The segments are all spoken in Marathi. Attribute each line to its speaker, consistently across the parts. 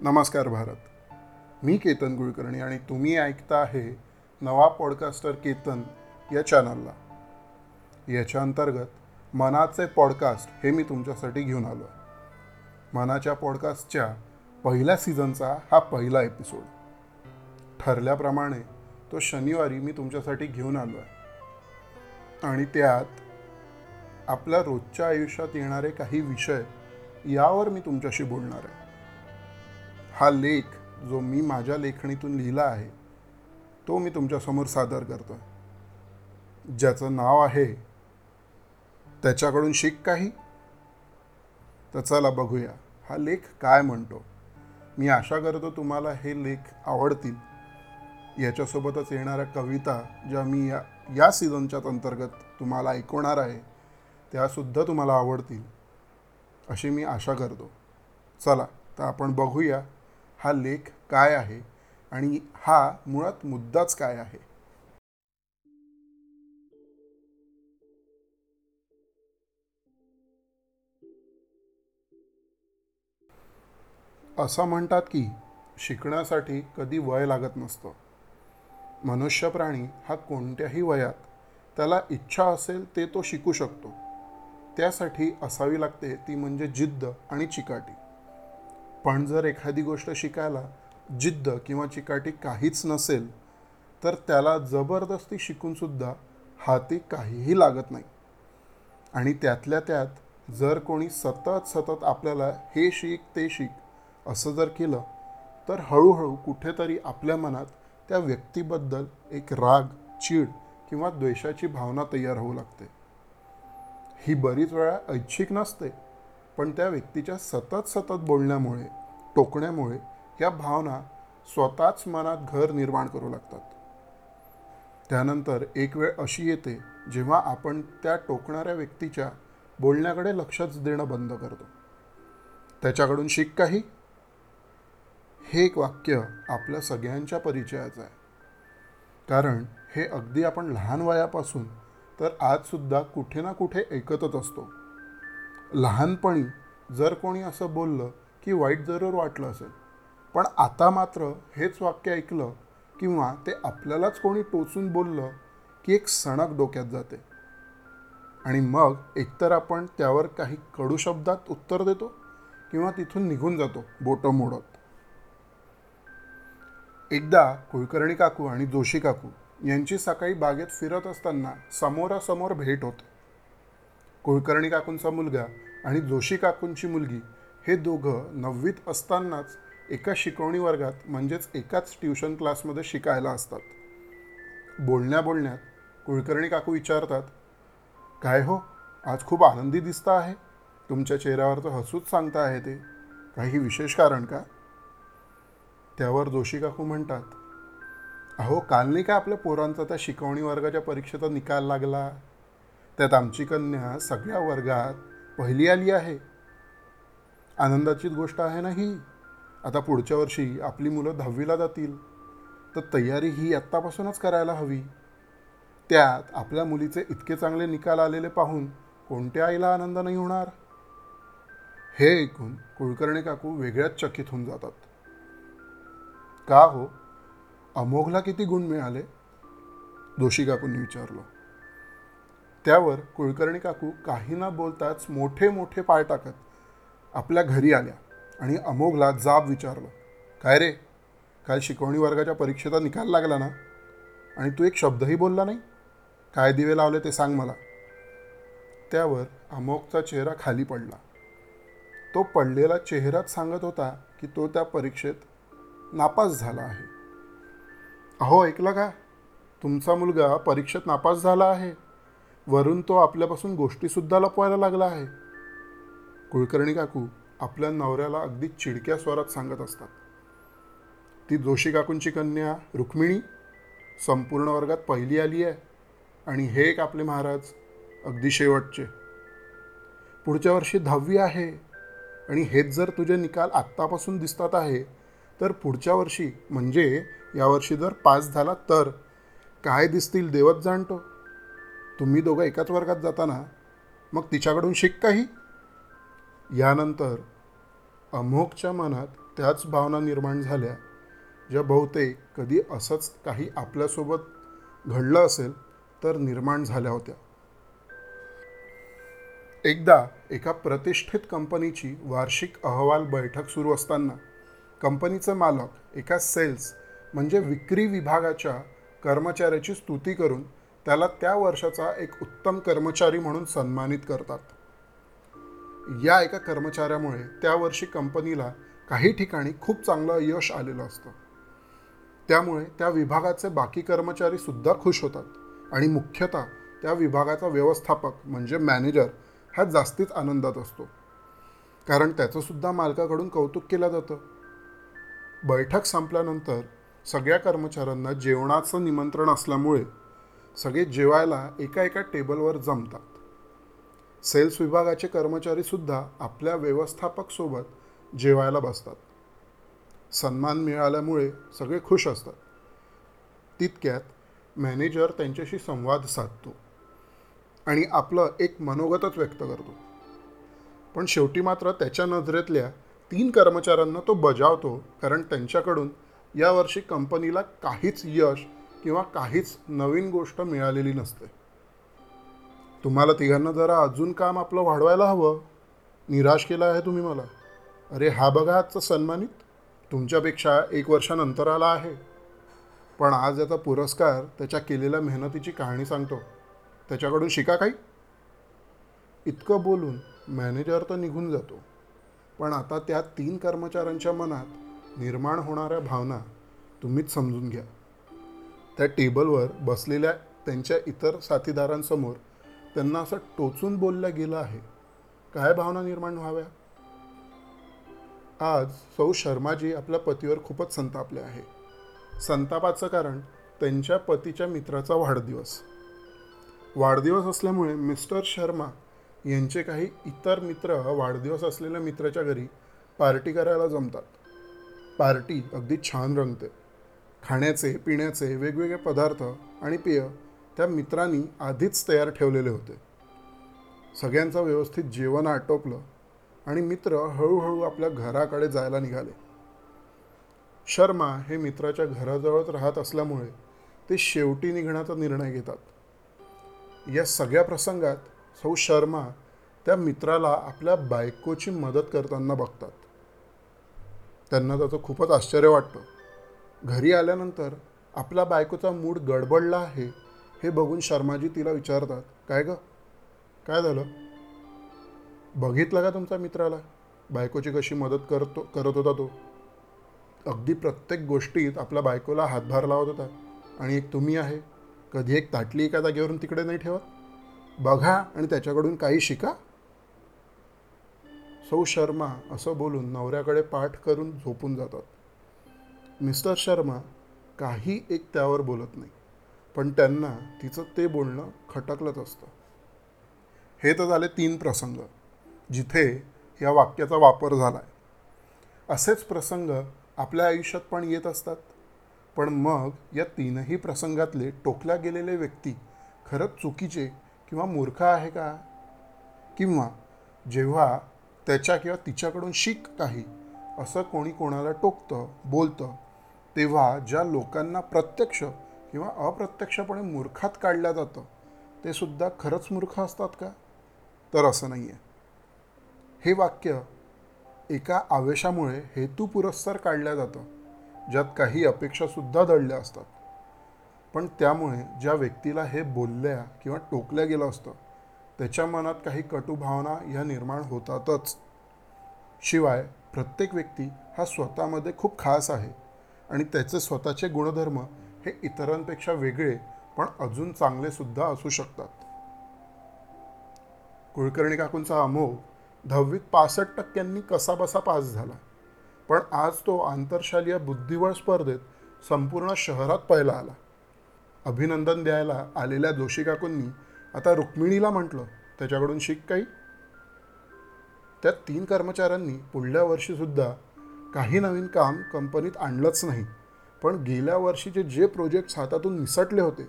Speaker 1: नमस्कार भारत. मी केतन कुलकर्णी आणि तुम्ही ऐकता आहे नवा पॉडकास्टर केतन या चॅनलला याच्या अंतर्गत मनाचे पॉडकास्ट हे मी तुमच्यासाठी घेऊन आलो आहे मनाच्या पॉडकास्टच्या पहिल्या सीझनचा हा पहिला एपिसोड ठरल्याप्रमाणे तो शनिवारी मी तुमच्यासाठी घेऊन आलो आहे आणि त्यात आपल्या रोजच्या आयुष्यात येणारे काही विषय यावर मी तुमच्याशी बोलणार आहे. हा लेख जो मी माझ्या लेखणीतून लिहिला आहे तो मी तुमच्यासमोर सादर करतो आहे ज्याचं नाव आहे त्याच्याकडून शिक काही. तर चला बघूया हा लेख काय म्हणतो? मी आशा करतो तुम्हाला हे लेख आवडतील. याच्यासोबतच येणाऱ्या कविता ज्या मी या या सीझनच्या अंतर्गत तुम्हाला ऐकवणार आहे त्यासुद्धा तुम्हाला आवडतील अशी मी आशा करतो. चला तर आपण बघूया हा लेख काय आहे आणि हा मुळात मुद्दाच काय आहे? असं म्हणतात की शिकण्यासाठी कधी वय लागत नसतं. मनुष्य प्राणी हा कोणत्याही वयात त्याला इच्छा असेल ते तो शिकू शकतो. त्यासाठी असावी लागते ती म्हणजे जिद्द आणि चिकाटी. पण जर एखादी गोष्ट शिकायला जिद्द किंवा चिकाटी काहीच नसेल तर त्याला जबरदस्ती शिकूनसुद्धा हाती काहीही लागत नाही. आणि त्यातल्या त्यात जर कोणी सतत सतत आपल्याला हे शिक ते शिक असं जर केलं तर हळूहळू कुठेतरी आपल्या मनात त्या व्यक्तीबद्दल एक राग चीड किंवा द्वेषाची भावना तयार होऊ लागते. ही बरीच वेळा ऐच्छिक नसते. पण त्या व्यक्तीच्या सतत सतत बोलण्यामुळे टोकण्यामुळे या भावना स्वतःच मनात घर निर्माण करू लागतात. त्यानंतर एक वेळ अशी येते जेव्हा आपण त्या टोकणाऱ्या व्यक्तीच्या बोलण्याकडे लक्षच देणं बंद करतो. त्याच्याकडून शिक काही. हे एक वाक्य आपल्या सगळ्यांच्या परिचयाचं आहे. कारण हे अगदी आपण लहान वयापासून तर आजसुद्धा कुठे ना कुठे ऐकतच असतो. लहानपणी जर कोणी असं बोललं की वाईट जरूर वाटलं असेल पण आता मात्र हेच वाक्य ऐकलं किंवा ते आपल्यालाच कोणी टोचून बोललं की एक सणक डोक्यात जाते. आणि मग एकतर आपण त्यावर काही कडू शब्दात उत्तर देतो किंवा तिथून निघून जातो बोटं मोडत. एकदा कुलकर्णी काकू आणि जोशी काकू यांची सकाळी बागेत फिरत असताना समोरासमोर भेट होते. कुलकर्णी काकूंचा मुलगा आणि जोशी काकूंची मुलगी हे दोघं नववीत असतानाच एका शिकवणी वर्गात म्हणजेच एकाच ट्युशन क्लासमध्ये शिकायला असतात. बोलण्या बोलण्यात कुलकर्णी काकू विचारतात काय हो आज खूप आनंदी दिसता आहे? तुमच्या चेहऱ्यावरचं हसूच सांगता आहे ते. काही विशेष कारण का? त्यावर जोशी काकू म्हणतात अहो काल नाही का आपल्या पोरांचा त्या शिकवणी वर्गाच्या परीक्षेचा निकाल लागला? त्यात आमची कन्या सगळ्या वर्गात पहिली आली आहे. आनंदाचीच गोष्ट आहे ना ही? आता पुढच्या वर्षी आपली मुलं दहावीला जातील. तर तयारी ही आत्तापासूनच करायला हवी. त्यात आपल्या मुलीचे इतके चांगले निकाल आलेले पाहून कोणत्या आईला आनंद नाही होणार? हे ऐकून कुलकर्णी काकू वेगळ्याच चकित होऊन जातात. का हो? अमोघला किती गुण मिळाले? दोषी काकूंनी विचारलं. त्यावर कुलकर्णी काकू काही न बोलताच मोठे मोठे पाय टाकत आपल्या घरी आल्या आणि अमोघला जाब विचारलं काय रे? काल शिकवणी वर्गाच्या परीक्षेचा निकाल लागला ना? आणि तू एक शब्दही बोलला नाही? काय दिवे लावले ते सांग मला. त्यावर अमोघचा चेहरा खाली पडला. तो पडलेला चेहराच सांगत होता की तो त्या परीक्षेत नापास झाला आहे. अहो ऐकलं का? तुमचा मुलगा परीक्षेत नापास झाला आहे. वरून तो आपल्यापासून गोष्टीसुद्धा लपवायला लागला आहे. कुलकर्णी काकू आपल्या नवऱ्याला अगदी चिडक्या स्वरात सांगत असतात. ती जोशी काकूंची कन्या रुक्मिणी संपूर्ण वर्गात पहिली आली आहे आणि हे एक आपले महाराज अगदी शेवटचे. पुढच्या वर्षी दहावी आहे आणि हेच जर तुझे निकाल आत्तापासून दिसतात आहे तर पुढच्या वर्षी म्हणजे यावर्षी जर पास झाला तर काय दिसतील देवच जाणतो. तुम्ही दोघं एकाच वर्गात जाताना मग तिच्याकडून शिक काही. यानंतर अमोघच्या मनात त्याच भावना निर्माण झाल्या ज्या बहुतेक कधी असंच काही आपल्यासोबत घडलं असेल तर निर्माण झाल्या होत्या. एकदा एका प्रतिष्ठित कंपनीची वार्षिक अहवाल बैठक सुरू असताना कंपनीचं मालक एका सेल्स म्हणजे विक्री विभागाच्या कर्मचाऱ्याची स्तुती करून त्याला त्या वर्षाचा एक उत्तम कर्मचारी म्हणून सन्मानित करतात. या एका कर्मचाऱ्यामुळे त्या वर्षी कंपनीला काही ठिकाणी खूप चांगलं यश आलेलं असतं. त्यामुळे त्या विभागाचे बाकी कर्मचारी सुद्धा खुश होतात आणि मुख्यतः त्या विभागाचा व्यवस्थापक म्हणजे मॅनेजर हा जास्तीच आनंदात असतो. कारण त्याचं सुद्धा मालकाकडून कौतुक केलं जातं. बैठक संपल्यानंतर सगळ्या कर्मचाऱ्यांना जेवणाचं निमंत्रण असल्यामुळे सगळे जेवायला एका एका टेबलवर जमतात. सेल्स विभागाचे कर्मचारीसुद्धा आपल्या व्यवस्थापकसोबत जेवायला बसतात. सन्मान मिळाल्यामुळे सगळे खुश असतात. तितक्यात मॅनेजर त्यांच्याशी संवाद साधतो आणि आपलं एक मनोगतच व्यक्त करतो. पण शेवटी मात्र त्याच्या नजरेतल्या तीन कर्मचाऱ्यांना तो बजावतो कारण त्यांच्याकडून यावर्षी कंपनीला काहीच यश किंवा काहीच नवीन गोष्ट मिळालेली नसते. तुम्हाला तिघांना जरा अजून काम आपलं वाढवायला हवं. निराश केला आहे तुम्ही मला. अरे हा बघा आजचा सन्मानित. तुमच्यापेक्षा एक वर्षानंतर आला आहे. पण आज याचा पुरस्कार त्याच्या केलेल्या मेहनतीची कहाणी सांगतो. त्याच्याकडून शिका काही. इतकं बोलून मॅनेजर तर निघून जातो. पण आता त्या तीन कर्मचाऱ्यांच्या मनात निर्माण होणाऱ्या भावना तुम्हीच समजून घ्या. त्या टेबलवर बसलेल्या त्यांच्या इतर साथीदारांसमोर त्यांना असं टोचून बोललं गेलं आहे. काय भावना निर्माण व्हाव्या? आज सौ शर्माजी आपल्या पतीवर खूपच संतापले आहे. संतापाचं कारण त्यांच्या पतीच्या मित्राचा वाढदिवस. वाढदिवस असल्यामुळे मिस्टर शर्मा यांचे काही इतर मित्र वाढदिवस असलेल्या मित्राच्या घरी पार्टी करायला जमतात. पार्टी अगदी छान रंगते. खाण्याचे पिण्याचे वेगवेगळे पदार्थ आणि पेय त्या मित्रांनी आधीच तयार ठेवलेले होते. सगळ्यांचं व्यवस्थित जेवण आटोपलं आणि मित्र हळूहळू आपल्या घराकडे जायला निघाले. शर्मा हे मित्राच्या घराजवळच राहत असल्यामुळे ते शेवटी निघण्याचा निर्णय घेतात. या सगळ्या प्रसंगात सौ शर्मा त्या मित्राला आपल्या बायकोची मदत करताना बघतात. त्यांना त्याचं खूपच आश्चर्य वाटतं. घरी आल्यानंतर आपला बायकोचा मूड गडबडला आहे हे बघून शर्माजी तिला विचारतात काय ग? काय झालं? बघितलं का तुमचा मित्राला? बायकोची कशी मदत करतो करत होता तो? अगदी प्रत्येक गोष्टीत आपल्या बायकोला हातभार लावत होता. आणि एक तुम्ही आहे कधी एक ताटली एका जागेवरून तिकडे नाही ठेवत? बघा आणि त्याच्याकडून काही शिका. सौ शर्मा असं बोलून नवऱ्याकडे पाठ करून झोपून जातात. मिस्टर शर्मा काही एक त्यावर बोलत नाही पण त्यांना तिचं ते बोलणं खटकलंच असतं. हे तर झाले तीन प्रसंग जिथे या वाक्याचा वापर झाला आहे असेच प्रसंग आपल्या आयुष्यात पण येत असतात पण मग या तीनही प्रसंगातले टोकल्या गेलेले व्यक्ती खरंच चुकीचे किंवा मूर्ख आहे का? किंवा जेव्हा त्याच्या किंवा तिच्याकडून शिक काही असं कोणी कोणाला टोकतं बोलतं तेव्हा ज्या लोकांना प्रत्यक्ष किंवा अप्रत्यक्षपणे मूर्खात काढलं जातं ते सुद्धा खरंच मूर्ख असतात का? तर असं नाही आहे हे वाक्य एका आवेशामुळे हेतुपुरस्सर काढलं काढल्या जातं ज्यात काही अपेक्षासुद्धा दडल्या असतात. पण त्यामुळे ज्या व्यक्तीला हे बोलल्या किंवा टोकल्या गेलं असतं त्याच्या मनात काही कटुभावना ह्या निर्माण होतातच. शिवाय प्रत्येक व्यक्ती हा स्वतःमध्ये खूप खास आहे. आणि त्याचे स्वतःचे गुणधर्म हे इतरांपेक्षा वेगळे पण अजून चांगले सुद्धा असू शकतात. कुलकर्णी काकूंचा अमोघ दहावीत पासष्ट टक्क्यांनी कसाबसा पास झाला. पण आज तो आंतरशालीय बुद्धिबळ स्पर्धेत संपूर्ण शहरात पहिला आला. अभिनंदन द्यायला आलेल्या जोशी काकूंनी आता रुक्मिणीला म्हटलं त्याच्याकडून शिक काही. त्या तीन कर्मचाऱ्यांनी पुढल्या वर्षीसुद्धा काही नवीन काम कंपनीत आणलंच नाही. पण गेल्या वर्षीचे जे प्रोजेक्ट्स हातातून निसटले होते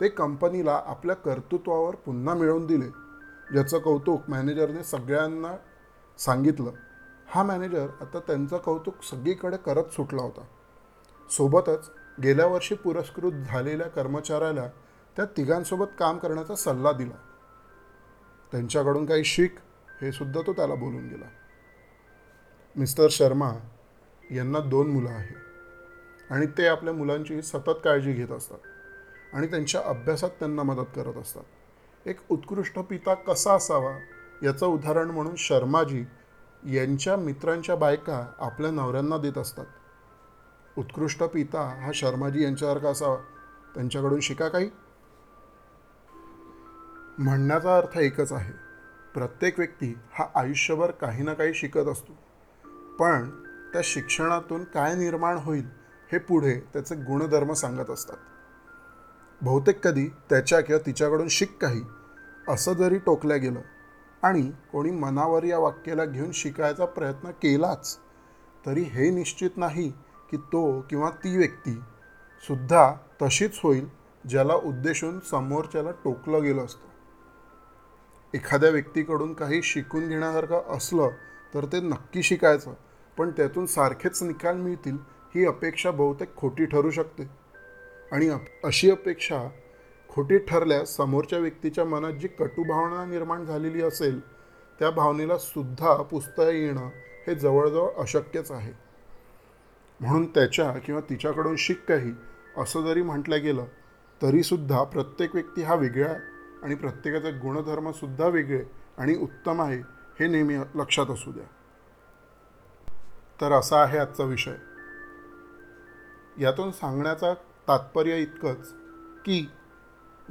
Speaker 1: ते कंपनीला आपल्या कर्तृत्वावर पुन्हा मिळवून दिले. ज्याचं कौतुक मॅनेजरने सगळ्यांना सांगितलं. हा मॅनेजर आता त्यांचं कौतुक सगळीकडे करत सुटला होता. सोबतच गेल्या वर्षी पुरस्कृत झालेल्या कर्मचाऱ्याला त्या तिघांसोबत काम करण्याचा सल्ला दिला. त्यांच्याकडून काही शिक हे सुद्धा तो त्याला बोलून गेला. मिस्टर शर्मा यांना दोन मुलं आहेत. आणि ते आपल्या मुलांची सतत काळजी घेत असतात. आणि त्यांच्या अभ्यासात त्यांना मदत करत असतात. एक उत्कृष्ट पिता कसा असावा याचं उदाहरण म्हणून शर्माजी यांच्या मित्रांच्या बायका आपल्या नवऱ्यांना देत असतात. उत्कृष्ट पिता हा शर्माजी यांच्यासारखा असावा. त्यांच्याकडून शिका काही? म्हणण्याचा अर्थ एकच आहे. प्रत्येक व्यक्ती हा आयुष्यभर काही ना काही शिकत असतो. पण त्या शिक्षणातून काय निर्माण होईल हे पुढे त्याचे गुणधर्म सांगत असतात. बहुतेक कधी त्याच्या किंवा तिच्याकडून शिक काही असं जरी टोकलं गेलं आणि कोणी मनावर या वाक्याला घेऊन शिकायचा प्रयत्न केलाच तरी हे निश्चित नाही की तो किंवा ती व्यक्ती सुद्धा तशीच होईल ज्याला उद्देशून समोरच्याला टोकलं गेलं असतं. एखाद्या व्यक्तीकडून काही शिकून घेण्यासारखं असलं तर ते नक्की शिकायचं. पण त्यातून सारखेच निकाल मिळतील ही अपेक्षा बहुतेक खोटी ठरू शकते. आणि अशी अपेक्षा खोटी ठरल्यास समोरच्या व्यक्तीच्या मनात जी कटू भावना निर्माण झालेली असेल त्या भावनेला सुद्धा पुसता येणं हे जवळजवळ अशक्यच आहे. म्हणून त्याच्या किंवा तिच्याकडून शिक काही असं जरी म्हटलं गेलं तरीसुद्धा प्रत्येक व्यक्ती हा वेगळा आहे आणि प्रत्येकाचे गुणधर्मसुद्धा वेगळे आणि उत्तम आहे हे नेहमी लक्षात असू द्या. तर असा आहे आजचा विषय. यातून सांगण्याचा तात्पर्य इतकंच की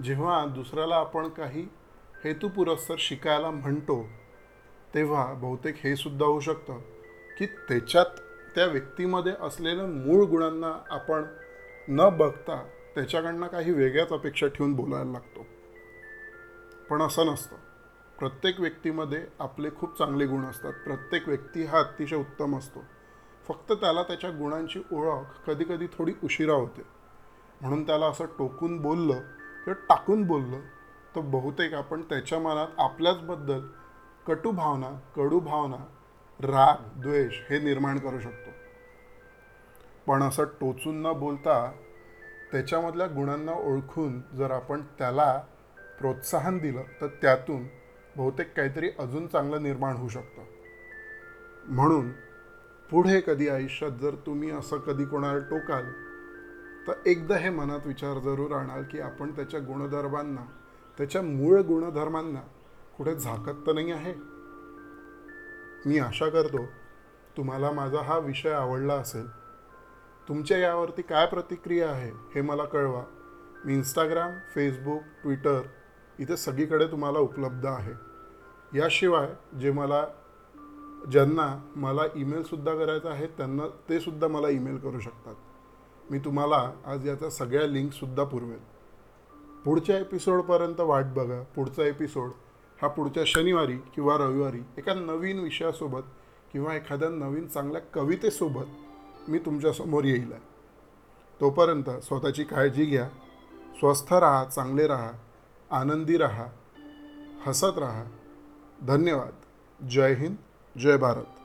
Speaker 1: जेव्हा दुसऱ्याला आपण काही हेतुपुरस्सर शिकायला म्हणतो तेव्हा बहुतेक हे सुद्धा होऊ शकतं की त्याच्यात त्या व्यक्तीमध्ये असलेल्या मूळ गुणांना आपण न बघता त्याच्याकडनं काही वेगळ्याच अपेक्षा ठेवून बोलायला लागतो. पण असं नसतं. प्रत्येक व्यक्तीमध्ये आपले खूप चांगले गुण असतात. प्रत्येक व्यक्ती हा अतिशय उत्तम असतो. फक्त त्याला त्याच्या गुणांची ओळख कधीकधी थोडी उशिरा होते. म्हणून त्याला असं टोकून बोललं किंवा टाकून बोललं तर बहुतेक आपण त्याच्या मनात आपल्याचबद्दल कटू भावना कडू भावना राग द्वेष हे निर्माण करू शकतो. पण असं टोचून न बोलता त्याच्यामधल्या गुणांना ओळखून जर आपण त्याला प्रोत्साहन दिलं तर त्यातून बहुतेक काहीतरी अजून चांगलं निर्माण होऊ शकतं. म्हणून पुढे कधी आयुष्यात जर तुम्ही असं कधी कोणाला टोकाल तर एकदा हे मनात विचार जरूर आणाल की आपण त्याच्या गुणधर्मांना त्याच्या मूळ गुणधर्मांना कुठे झाकत तर नाही आहे. मी आशा करतो तुम्हाला माझा हा विषय आवडला असेल. तुमच्या यावरती काय प्रतिक्रिया आहे हे मला कळवा. मी इंस्टाग्राम फेसबुक ट्विटर इथे सगळीकडे तुम्हाला उपलब्ध आहे. याशिवाय जे मला ज्यांना मला ईमेलसुद्धा करायचा आहे त्यांना ते सुद्धा मला ईमेल करू शकतात. मी तुम्हाला आज याचा सगळ्या लिंकसुद्धा पुरवेल. पुढच्या एपिसोडपर्यंत वाट बघा. पुढचा एपिसोड हा पुढच्या शनिवारी किंवा रविवारी एका नवीन विषयासोबत किंवा एखाद्या नवीन चांगल्या कवितेसोबत मी तुमच्यासमोर येईल. आहे तोपर्यंत स्वतःची काळजी घ्या. स्वस्थ राहा चांगले राहा आनंदी राहा हसत राहा. धन्यवाद. जय हिंद. जय भारत.